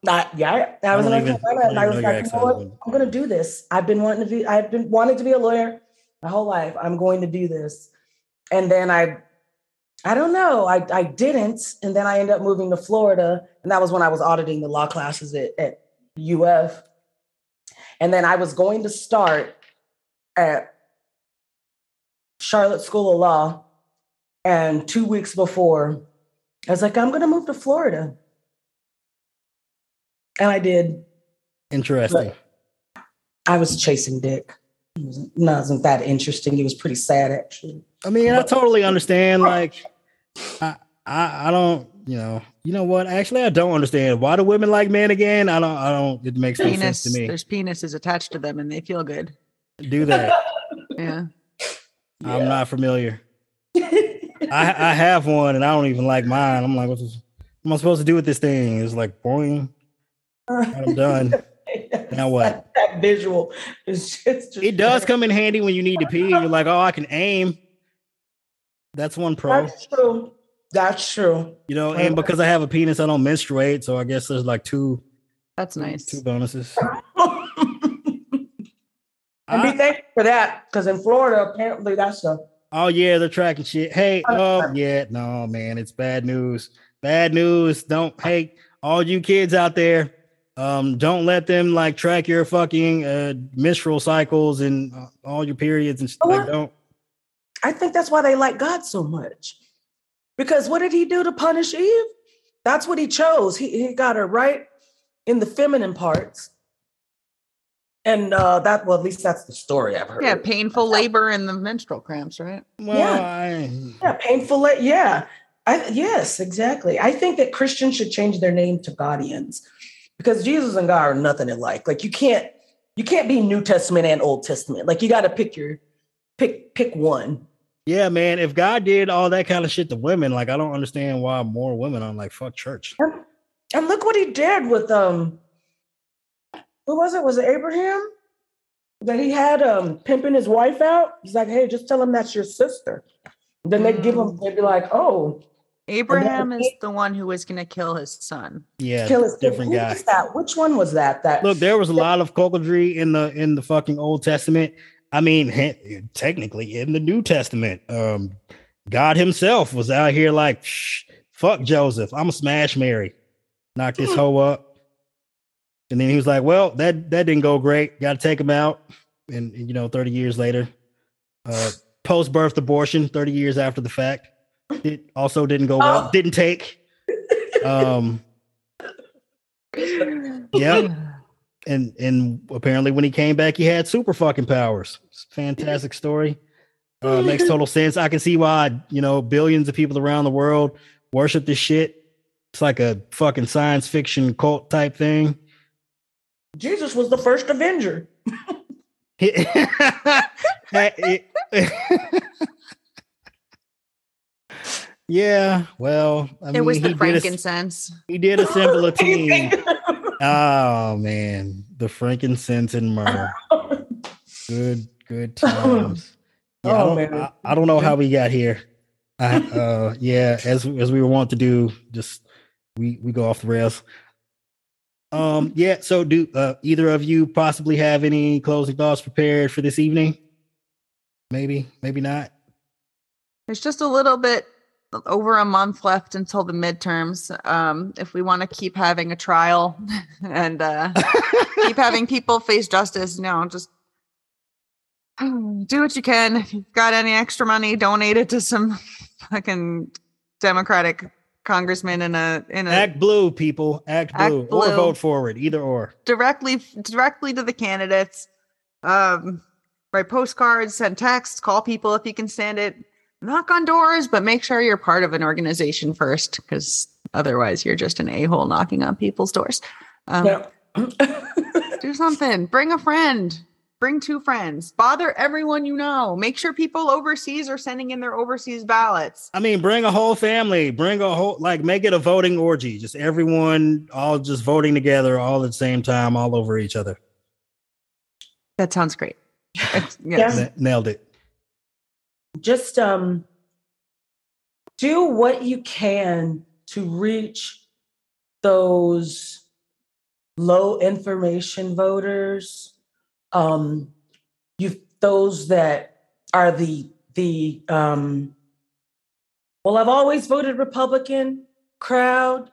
Not, yeah, I was in North Carolina, and I was like, you know what? I'm going to do this. I've been wanting to be, I've been wanting to be a lawyer my whole life. I'm going to do this, and then I, I don't know, I I didn't, and then I ended up moving to Florida, and that was when I was auditing the law classes at, at UF, and then I was going to start at Charlotte School of Law, and two weeks before, I was like, I'm going to move to Florida. And I did. Interesting. I was chasing dick. It wasn't, wasn't that interesting. It was pretty sad, actually. I mean, but, I totally understand. Like, I, I, I don't, you know, you know what? Actually, I don't understand why do women like men again. I don't, I don't. It makes no sense to me. There's penises attached to them, and they feel good. Do that. Yeah. I'm not familiar. I, I have one and I don't even like mine. I'm like, what, is, this? what am I supposed to do with this thing? It's like boing. I'm done. Now what? That visual is just, It does come in handy when you need to pee. And you're like, oh, I can aim. That's one pro. That's true. That's true. You know, and because I have a penis, I don't menstruate. So I guess there's like two That's nice. two bonuses. And be thankful for that because in Florida, apparently that's a oh yeah, they're tracking shit. Hey, oh yeah, no man, it's bad news. Bad news. Don't hey, all you kids out there, um, don't let them like track your fucking uh menstrual cycles and uh, all your periods and stuff. Like, don't I think that's why they like God so much. Because what did he do to punish Eve? That's what he chose. He, he got her right in the feminine parts. And uh, that, well, at least that's the story I've heard. Yeah, painful labor and the menstrual cramps, right? well Yeah. I, Yeah, painful. la- Yeah. I, yes, exactly. I think that Christians should change their name to Godians because Jesus and God are nothing alike. Like you can't, you can't be New Testament and Old Testament. Like you got to pick your, pick, pick one. yeah, man. If God did all that kind of shit to women, like I don't understand why more women are like fuck church. And look what he did with um who was it? Was it Abraham? That he had um pimping his wife out. He's like, hey, just tell him that's your sister. Then they'd give him, they'd be like, oh, Abraham is the one who was going to kill his son. Yeah, kill his different who guy. was that? Which one was that? That Look, there was a lot of cuckoldry in the in the fucking Old Testament. I mean, he- technically in the New Testament, um, God Himself was out here like, Shh, "Fuck Joseph, I'm a smash Mary, knock this hoe up." And then he was like, "Well, that that didn't go great. Got to take him out." And, and, you know, thirty years later, uh, post birth abortion, thirty years after the fact, it also didn't go well. Oh. Didn't take. Um, yep and and apparently when he came back he had super fucking powers fantastic story uh, makes total sense i can see why you know billions of people around the world worship this shit it's like a fucking science fiction cult type thing Jesus was the first Avenger. yeah well I it mean, was the he did, a, frankincense. he did assemble a team. Oh man the frankincense and myrrh. Good good times. Yeah, I, Oh, don't, man. I, I don't know how we got here. I, uh yeah as as we were wont to do just we we go off the rails um yeah so do uh, either of you possibly have any closing thoughts prepared for this evening maybe maybe not There's just a little bit over a month left until the midterms. Um, if we want to keep having a trial and uh, keep having people face justice, you know, just do what you can. If you've got any extra money, donate it to some fucking Democratic congressman in a in a act blue people act Act blue, or vote forward either or directly directly to the candidates. Um, write postcards, send texts, call people if you can stand it. Knock on doors, but make sure you're part of an organization first, because otherwise you're just an a hole knocking on people's doors. Um, Yeah. Do something. Bring a friend. Bring two friends. Bother everyone you know. Make sure people overseas are sending in their overseas ballots. I mean, bring a whole family, bring a whole like make it a voting orgy. Just everyone all just voting together all at the same time, all over each other. That sounds great. It's- yes. Na- nailed it. just um do what you can to reach those low information voters um you those that are the the um well i've always voted republican crowd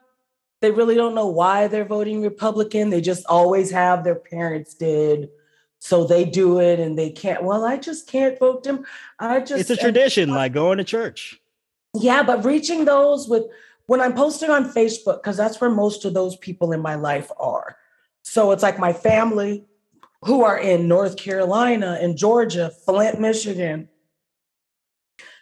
they really don't know why they're voting republican they just always have their parents did so they do it and they can't well i just can't vote them i just It's a tradition, like going to church. yeah, but reaching those with when I'm posting on Facebook, because that's where most of those people in my life are. So it's like my family who are in North Carolina and Georgia, Flint, Michigan,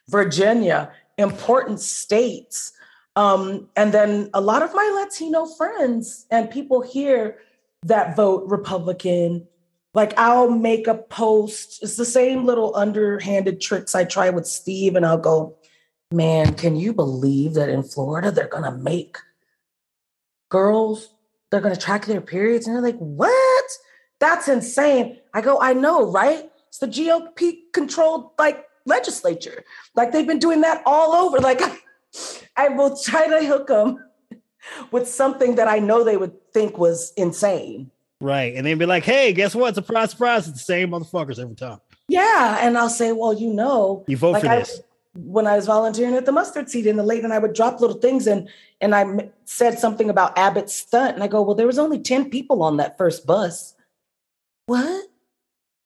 Virginia, important states. Um, and then a lot of my Latino friends and people here that vote Republican Like I'll make a post. It's the same little underhanded tricks I try with Steve, and I'll go, man, can you believe that in Florida they're gonna make girls, they're gonna track their periods? And they're like, what? That's insane. I go, I know, right? It's the GOP controlled like legislature. Like they've been doing that all over. Like I will try to hook them with something that I know they would think was insane. Right. And they'd be like, hey, guess what? Surprise, surprise. It's the same motherfuckers every time. Yeah. And I'll say, well, you know, You vote like for I- this. when I was volunteering at the mustard seed in the late, and I would drop little things and and I said something about Abbott's stunt, and I go, well, there was only ten people on that first bus. What?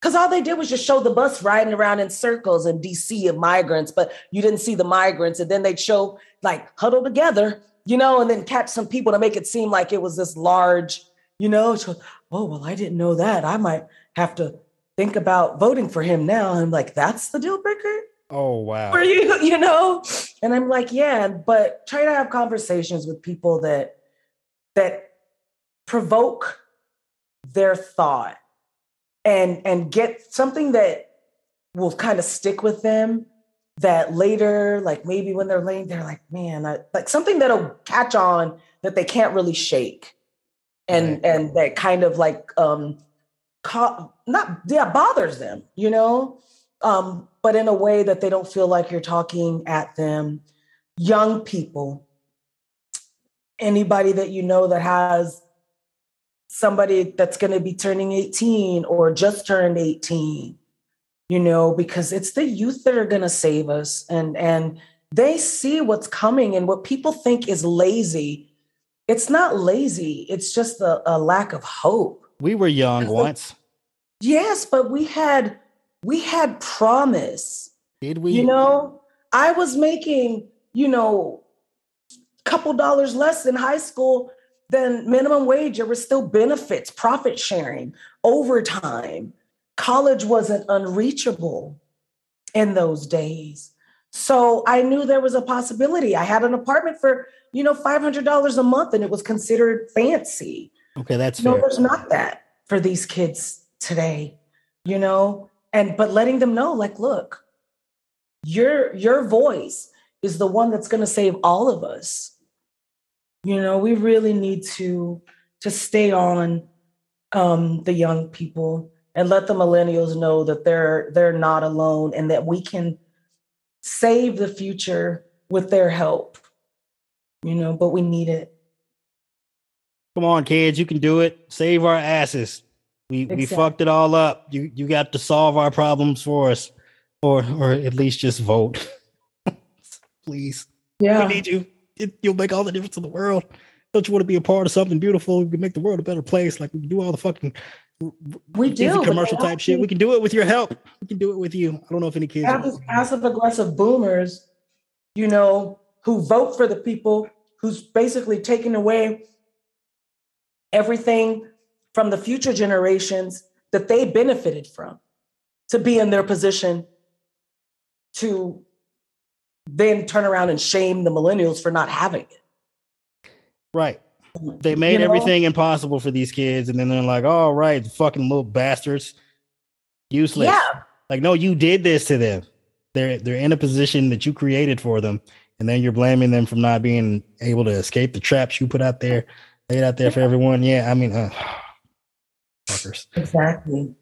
Because all they did was just show the bus riding around in circles in DC of migrants, but you didn't see the migrants, and then they'd show like huddle together, you know, and then catch some people to make it seem like it was this large, you know. So, oh well, I didn't know that. I might have to think about voting for him now. I'm like, that's the deal breaker Oh, wow. for you, you know? And I'm like, yeah, but try to have conversations with people that that provoke their thought and and get something that will kind of stick with them that later like maybe when they're laying they're like man I, like something that'll catch on that they can't really shake. And Right. and that kind of like um not yeah bothers them you know? Um but in a way that they don't feel like you're talking at them. Young people. Anybody that you know that has somebody that's going to be turning 18 or just turned 18 you know because it's the youth that are going to save us and and they see what's coming and what people think is lazy it's not lazy it's just a, a lack of hope We were young once. yes but we had we had promise Did we? you know i was making you know a couple dollars less in high school than minimum wage there were still benefits profit sharing overtime. College wasn't unreachable in those days. So i knew there was a possibility. I had an apartment for you know $500 a month and it was considered fancy. Okay, that's no, fair. there's not that for these kids today, you know, and but letting them know, like, look, your your voice is the one that's going to save all of us. You know, we really need to to stay on um, the young people and let the millennials know that they're they're not alone and that we can save the future with their help. You know, but we need it. Come on, kids, you can do it. Save our asses. We we fucked it all up. You you got to solve our problems for us, or or at least just vote, please. Yeah. We need you. It, you'll make all the difference in the world. Don't you want to be a part of something beautiful? We can make the world a better place. Like we can do all the fucking We do commercial type shit. We can do it with your help. We can do it with you. I don't know if any kids. have these passive aggressive boomers, you know, who vote for the people who's basically taking away everything from the future generations that they benefited from to be in their position to then turn around and shame the millennials for not having it. Right. They made You know? everything impossible for these kids, and then they're like, "All right, fucking little bastards, useless." Yeah. Like, no, you did this to them. They're they're in a position that you created for them, and then you're blaming them for not being able to escape the traps you put out there, laid out there for everyone. Yeah, I mean, uh, fuckers. Exactly.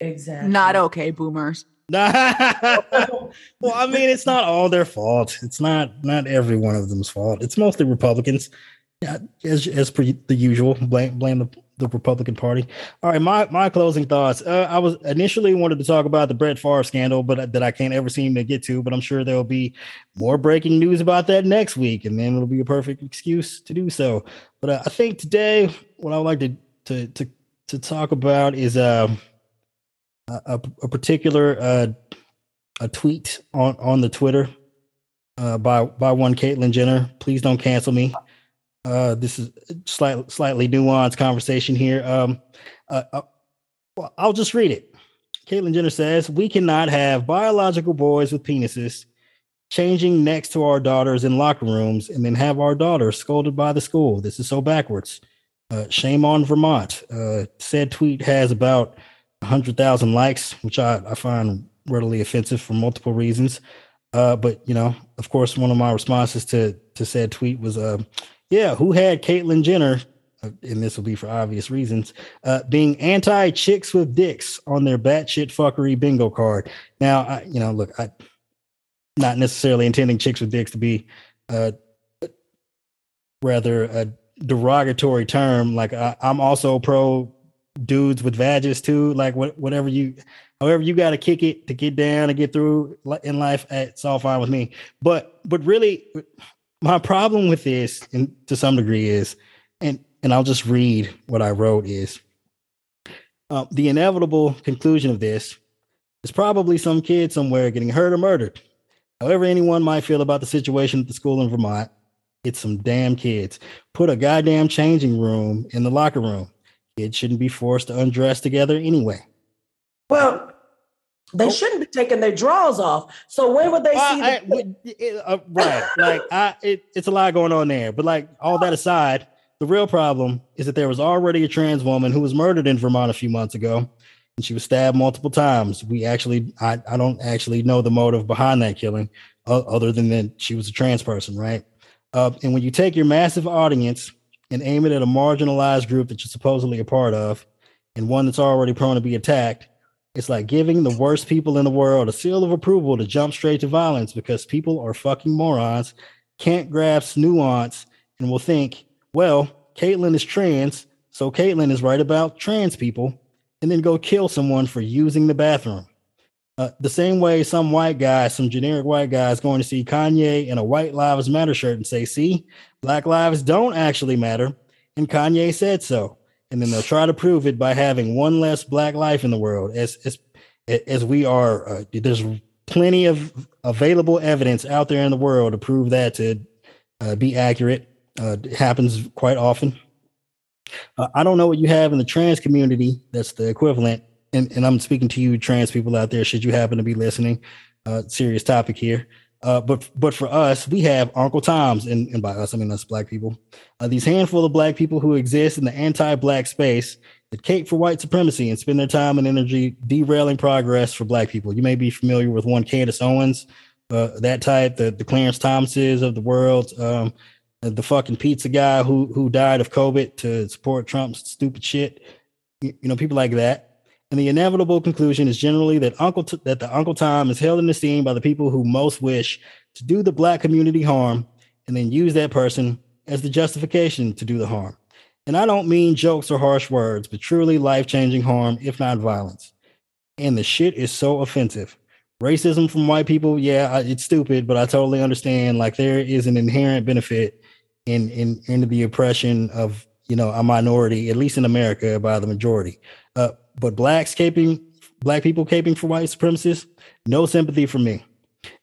Exactly. Not okay, boomers. well, I mean, it's not all their fault. It's not not every one of them's fault. It's mostly Republicans, as as per the usual. Blame blame the, the Republican Party. All right, my my closing thoughts. Uh, I was initially wanted to talk about the Brett Favre scandal, but that I can't ever seem to get to. But I'm sure there'll be more breaking news about that next week, and then it'll be a perfect excuse to do so. But uh, I think today, what I would like to to to to talk about is a, a, a particular uh, a tweet on on the Twitter uh, by by one Caitlyn Jenner. Please don't cancel me. Uh, this is slightly slightly nuanced conversation here. Um, uh, uh, I'll just read it. Caitlyn Jenner says we cannot have biological boys with penises changing next to our daughters in locker rooms and then have our daughters scolded by the school. This is so backwards. Uh, shame on Vermont. Uh, said tweet has about 100,000 likes, which I, I find readily offensive for multiple reasons. Uh, but you know, of course, one of my responses to to said tweet was, uh, "Yeah, who had Caitlyn Jenner?" Uh, and this will be for obvious reasons, uh, being anti chicks with dicks on their batshit fuckery bingo card. Now, I, you know, look, I not necessarily intending chicks with dicks to be uh, rather a derogatory term. Like I, I'm also pro dudes with vages too. Like what, whatever you, however you got to kick it to get down and get through in life, it's all fine with me. But but really, my problem with this, and to some degree, is, and and I'll just read what I wrote is. Uh, the inevitable conclusion of this is probably some kid somewhere getting hurt or murdered. However, anyone might feel about the situation at the school in Vermont, it's some damn kids. Put a goddamn changing room in the locker room. Kids shouldn't be forced to undress together anyway. Well, they oh. shouldn't be taking their drawers off. So when would they well, see? I, the- it, uh, right, like I, it, it's a lot going on there. But like all that aside, the real problem is that there was already a trans woman who was murdered in Vermont a few months ago, and she was stabbed multiple times. We actually, I, I don't actually know the motive behind that killing, uh, other than that she was a trans person, right? Uh, and when you take your massive audience and aim it at a marginalized group that you're supposedly a part of, and one that's already prone to be attacked, it's like giving the worst people in the world a seal of approval to jump straight to violence because people are fucking morons, can't grasp nuance, and will think, well, Caitlyn is trans, so Caitlyn is right about trans people, and then go kill someone for using the bathroom. Uh, the same way some white guy, some generic white guy is going to see Kanye in a white lives matter shirt and say, see, black lives don't actually matter. And Kanye said so. And then they'll try to prove it by having one less black life in the world as, as, as we are. Uh, there's plenty of available evidence out there in the world to prove that to uh, be accurate. Uh, happens quite often. Uh, I don't know what you have in the trans community that's the equivalent and, and I'm speaking to you trans people out there, should you happen to be listening, uh, serious topic here. Uh, but but for us, we have Uncle Toms, and, and by us I mean us black people. Uh, these handful of black people who exist in the anti-black space that cape for white supremacy and spend their time and energy derailing progress for black people. You may be familiar with one Candace Owens, uh, that type, the the Clarence Thomases of the world, um, the fucking pizza guy who who died of COVID to support Trump's stupid shit. You, you know, people like that. And the inevitable conclusion is generally that Uncle T- that the Uncle Tom is held in esteem by the people who most wish to do the black community harm, and then use that person as the justification to do the harm. And I don't mean jokes or harsh words, but truly life changing harm, if not violence. And the shit is so offensive. Racism from white people, yeah, it's stupid, but I totally understand. Like there is an inherent benefit in in in the oppression of you know a minority, at least in America, by the majority. Uh, but blacks caping, black people caping for white supremacists, no sympathy for me.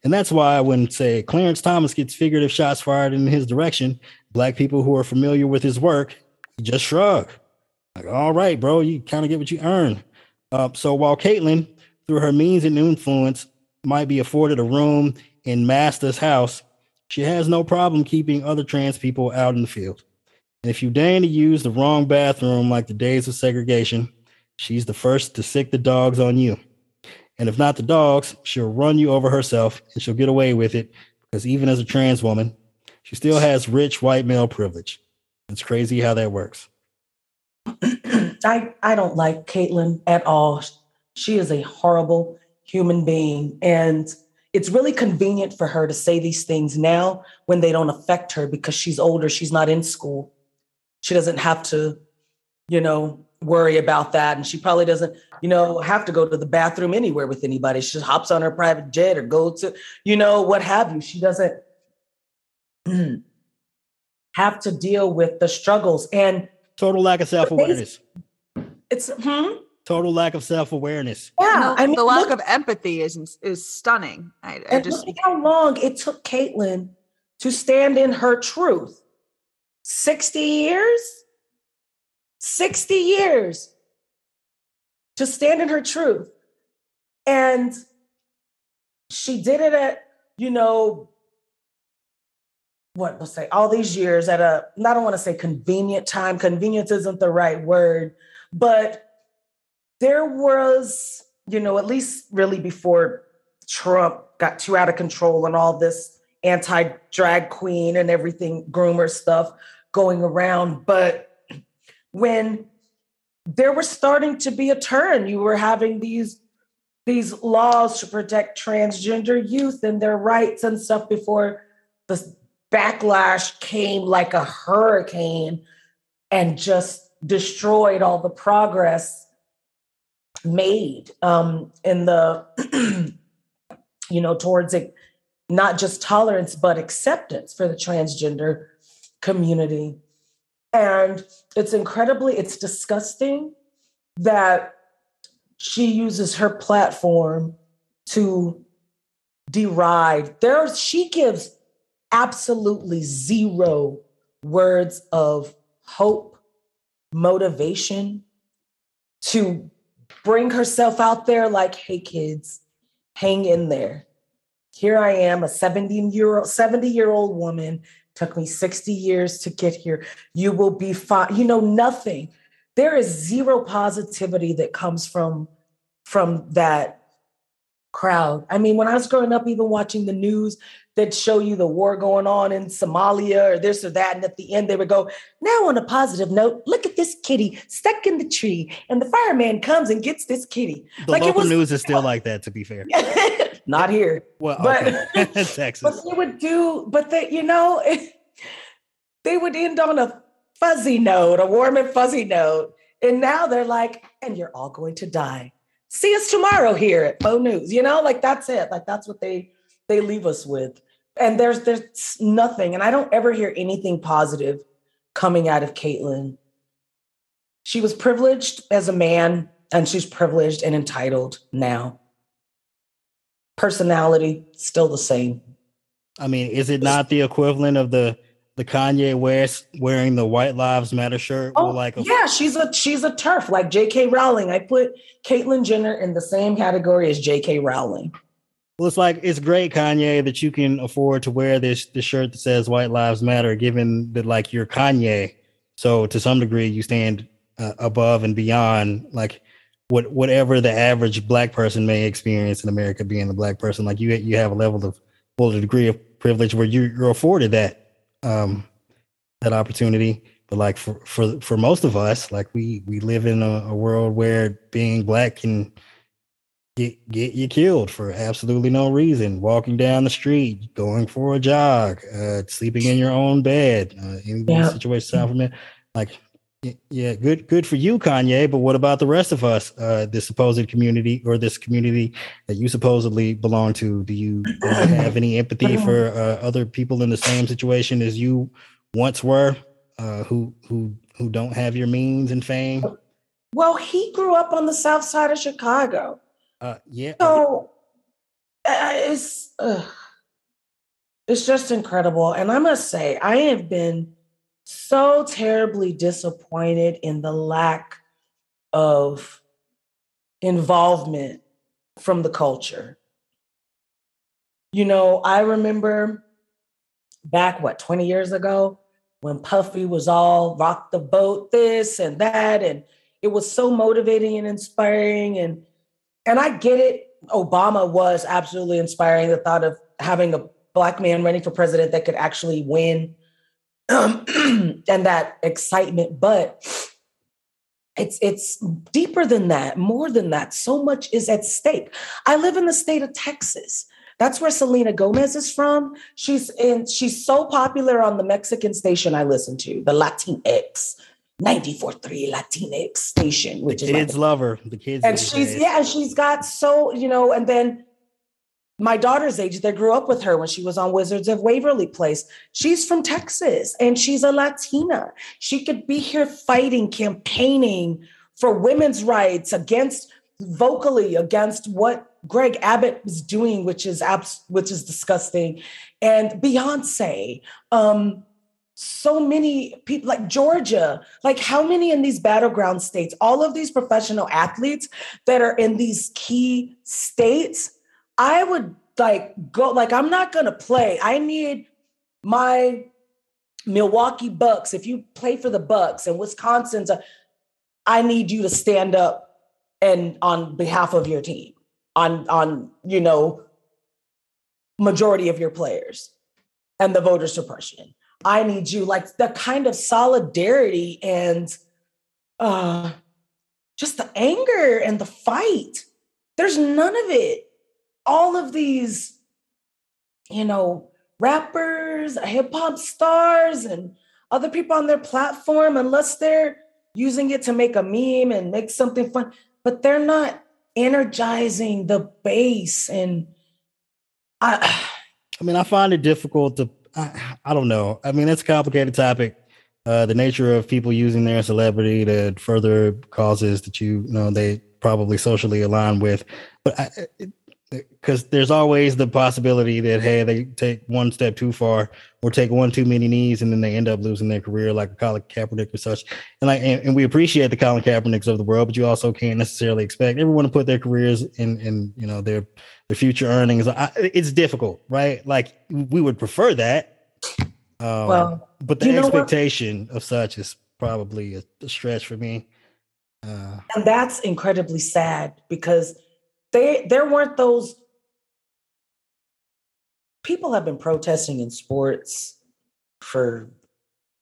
And that's why when, say, Clarence Thomas gets figurative shots fired in his direction, black people who are familiar with his work just shrug. Like, all right, bro, you kind of get what you earn. Uh, so while Caitlyn, through her means and influence, might be afforded a room in Master's house, she has no problem keeping other trans people out in the field. And if you deign to use the wrong bathroom like the days of segregation, She's the first to sick the dogs on you. And if not the dogs, she'll run you over herself and she'll get away with it because even as a trans woman, she still has rich white male privilege. It's crazy how that works. I, I don't like Caitlyn at all. She is a horrible human being. And it's really convenient for her to say these things now when they don't affect her because she's older. She's not in school. She doesn't have to, you know, worry about that. And she probably doesn't, you know, have to go to the bathroom anywhere with anybody. She just hops on her private jet or go to, you know, what have you. She doesn't have to deal with the struggles and total lack of self-awareness. It's hmm? total lack of self-awareness. Yeah, I mean, the lack look, of empathy is is stunning. I, I just look how long it took Caitlyn to stand in her truth. 60 years? 60 years to stand in her truth. And she did it at, you know, what let's say all these years at a I don't want to say convenient time. Convenience isn't the right word, but there was, you know, at least really before Trump got too out of control and all this anti drag queen and everything, groomer stuff going around. But when there was starting to be a turn, you were having these these laws to protect transgender youth and their rights and stuff before the backlash came like a hurricane and just destroyed all the progress made um, in the you know towards it not just tolerance but acceptance for the transgender community and it's incredibly it's disgusting that she uses her platform to deride. There she gives absolutely zero words of hope motivation to bring herself out there like hey kids hang in there. Here i am a 70 year old 70 year old woman took me 60 years to get here you will be fine you know nothing there is zero positivity that comes from from that crowd i mean when i was growing up even watching the news that show you the war going on in Somalia or this or that. And at the end, they would go, now on a positive note, look at this kitty stuck in the tree. And the fireman comes and gets this kitty. The like local was, news is still like that, to be fair. Not here. Well, but okay. Texas. But they would do, but they, you know, they would end on a fuzzy note, a warm and fuzzy note. And now they're like, and you're all going to die. See us tomorrow here at Faux News. You know, like that's it. Like that's what they they leave us with and there's there's nothing, and I don't ever hear anything positive coming out of Caitlyn. She was privileged as a man, and she's privileged and entitled now. Personality still the same. I mean, is it not the equivalent of the the Kanye West wearing the White Lives Matter shirt? Oh, like a- yeah, she's a she's a turf like J.K. Rowling. I put Caitlyn Jenner in the same category as J.K. Rowling. Well, it's like it's great, Kanye, that you can afford to wear this this shirt that says "White Lives Matter," given that like you're Kanye. So to some degree, you stand uh, above and beyond like what whatever the average black person may experience in America, being a black person. Like you, you have a level of well, a degree of privilege where you, you're afforded that um that opportunity. But like for for for most of us, like we we live in a, a world where being black can get get you killed for absolutely no reason. Walking down the street, going for a jog, uh, sleeping in your own bed. Uh, in yeah. situation sound familiar? Like, yeah, good good for you, Kanye. But what about the rest of us? Uh, the supposed community or this community that you supposedly belong to? Do you uh, have any empathy for uh, other people in the same situation as you once were, uh, who who who don't have your means and fame? Well, he grew up on the south side of Chicago. Uh, yeah. So uh, it's uh, it's just incredible, and I must say, I have been so terribly disappointed in the lack of involvement from the culture. You know, I remember back what 20 years ago when Puffy was all rock the boat this and that and it was so motivating and inspiring and and I get it. Obama was absolutely inspiring. The thought of having a black man running for president that could actually win um, and that excitement. But it's it's deeper than that, more than that. So much is at stake. I live in the state of Texas. That's where Selena Gomez is from. She's in. She's so popular on the Mexican station I listen to, the Latinx. 94.3 Latinx station, which the is kids love her. The kids and she's days. yeah, she's got so you know, and then my daughter's age, they grew up with her when she was on Wizards of Waverly Place. She's from Texas and she's a Latina. She could be here fighting, campaigning for women's rights against vocally against what Greg Abbott was doing, which is abs- which is disgusting, and Beyonce. Um, so many people like Georgia, like how many in these battleground states, all of these professional athletes that are in these key states, I would like go, like, I'm not gonna play. I need my Milwaukee Bucks. If you play for the Bucks and Wisconsin's, a, I need you to stand up and on behalf of your team, on on you know majority of your players and the voter suppression. I need you like the kind of solidarity and uh just the anger and the fight. There's none of it. All of these, you know, rappers, hip hop stars, and other people on their platform, unless they're using it to make a meme and make something fun, but they're not energizing the base. And I, I mean, I find it difficult to, I, I don't know. I mean, it's a complicated topic. Uh, the nature of people using their celebrity to further causes that you, you know they probably socially align with, but I, because there's always the possibility that hey they take one step too far or take one too many knees and then they end up losing their career like Colin Kaepernick or such. And like and, and, we appreciate the Colin Kaepernicks of the world but you also can't necessarily expect everyone to put their careers in in you know their their future earnings. I, it's difficult right? Like we would prefer that. Um, well but the expectation of such is probably a, a stretch for me. Uh, and that's incredibly sad because they there weren't those people have been protesting in sports for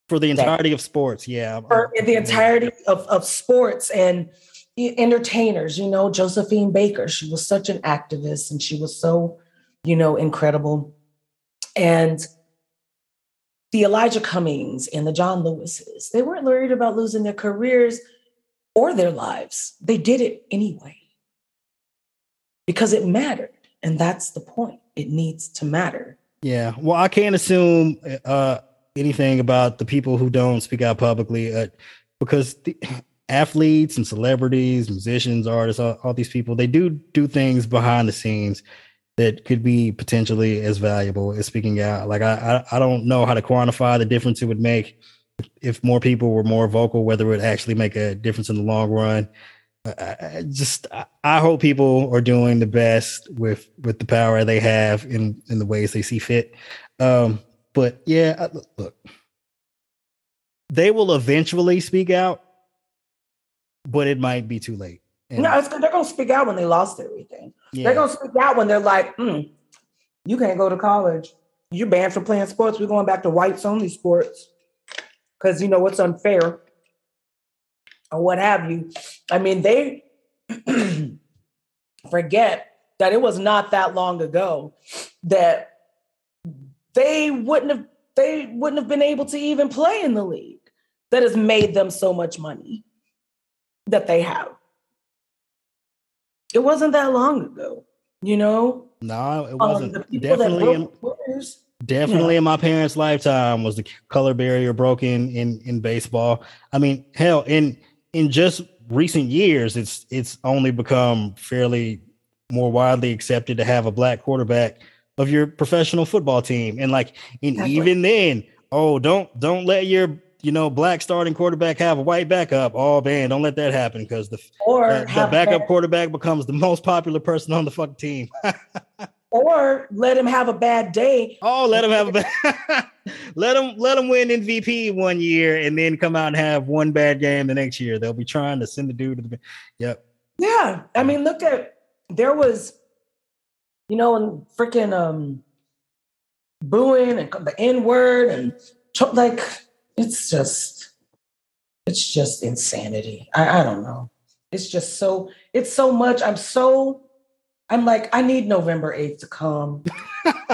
for the entirety of sports yeah for the entirety of, of sports and entertainers you know josephine baker she was such an activist and she was so you know incredible. And the elijah cummings and the john lewises they weren't worried about losing their careers or their lives. They did it anyway because it mattered. And that's the point. It needs to matter. Yeah. Well, I can't assume uh, anything about the people who don't speak out publicly uh, because the athletes and celebrities, musicians, artists, all, all these people, they do do things behind the scenes that could be potentially as valuable as speaking out. Like I, I, I don't know how to quantify the difference it would make if more people were more vocal, whether it would actually make a difference in the long run. I just I hope people are doing the best with with the power they have in in the ways they see fit. Um, but yeah, look, look, they will eventually speak out, but it might be too late. And no, they're gonna speak out when they lost everything. Yeah. They're gonna speak out when they're like, mm, "You can't go to college. You're banned from playing sports. We're going back to whites only sports because you know what's unfair." or what have you. I mean, they forget that it was not that long ago that they wouldn't have they wouldn't have been able to even play in the league that has made them so much money that they have. It wasn't that long ago, you know. No, it wasn't. Um, definitely, in, definitely yeah. in my parents' lifetime was the color barrier broken in in baseball. I mean, hell, in in just recent years, it's it's only become fairly more widely accepted to have a black quarterback of your professional football team. And like, and even then, oh, don't don't let your you know black starting quarterback have a white backup. Oh man, don't let that happen because the the, the backup quarterback becomes the most popular person on the fucking team. or let him have a bad day. Oh, let him have a bad. let him let him win MVP one year and then come out and have one bad game the next year. They'll be trying to send the dude to the. Yep. Yeah, I mean, look at there was, you know, and freaking um, booing and the N word and like it's just, it's just insanity. I, I don't know. It's just so it's so much. I'm so I'm like, I need November 8th to come.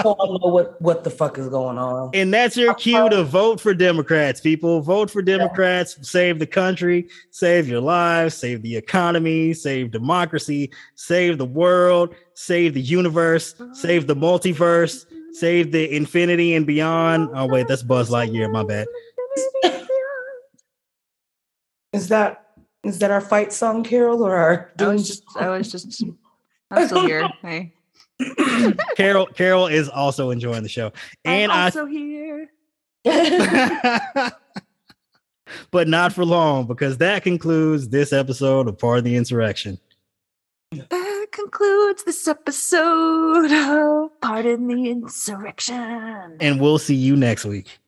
so I know what, what the fuck is going on. And that's your cue to vote for Democrats, people. Vote for Democrats, yeah. save the country, save your lives, save the economy, save democracy, save the world, save the universe, save the multiverse, save the infinity and beyond. Oh, wait, that's Buzz Lightyear, my bad. Is that is that our fight song, Carol, or our I was just I was just I'm still here. Hey. Carol Carol is also enjoying the show. And I'm also I, here. but not for long because that concludes this episode of Pardon the Insurrection. That concludes this episode of Pardon the Insurrection. And we'll see you next week.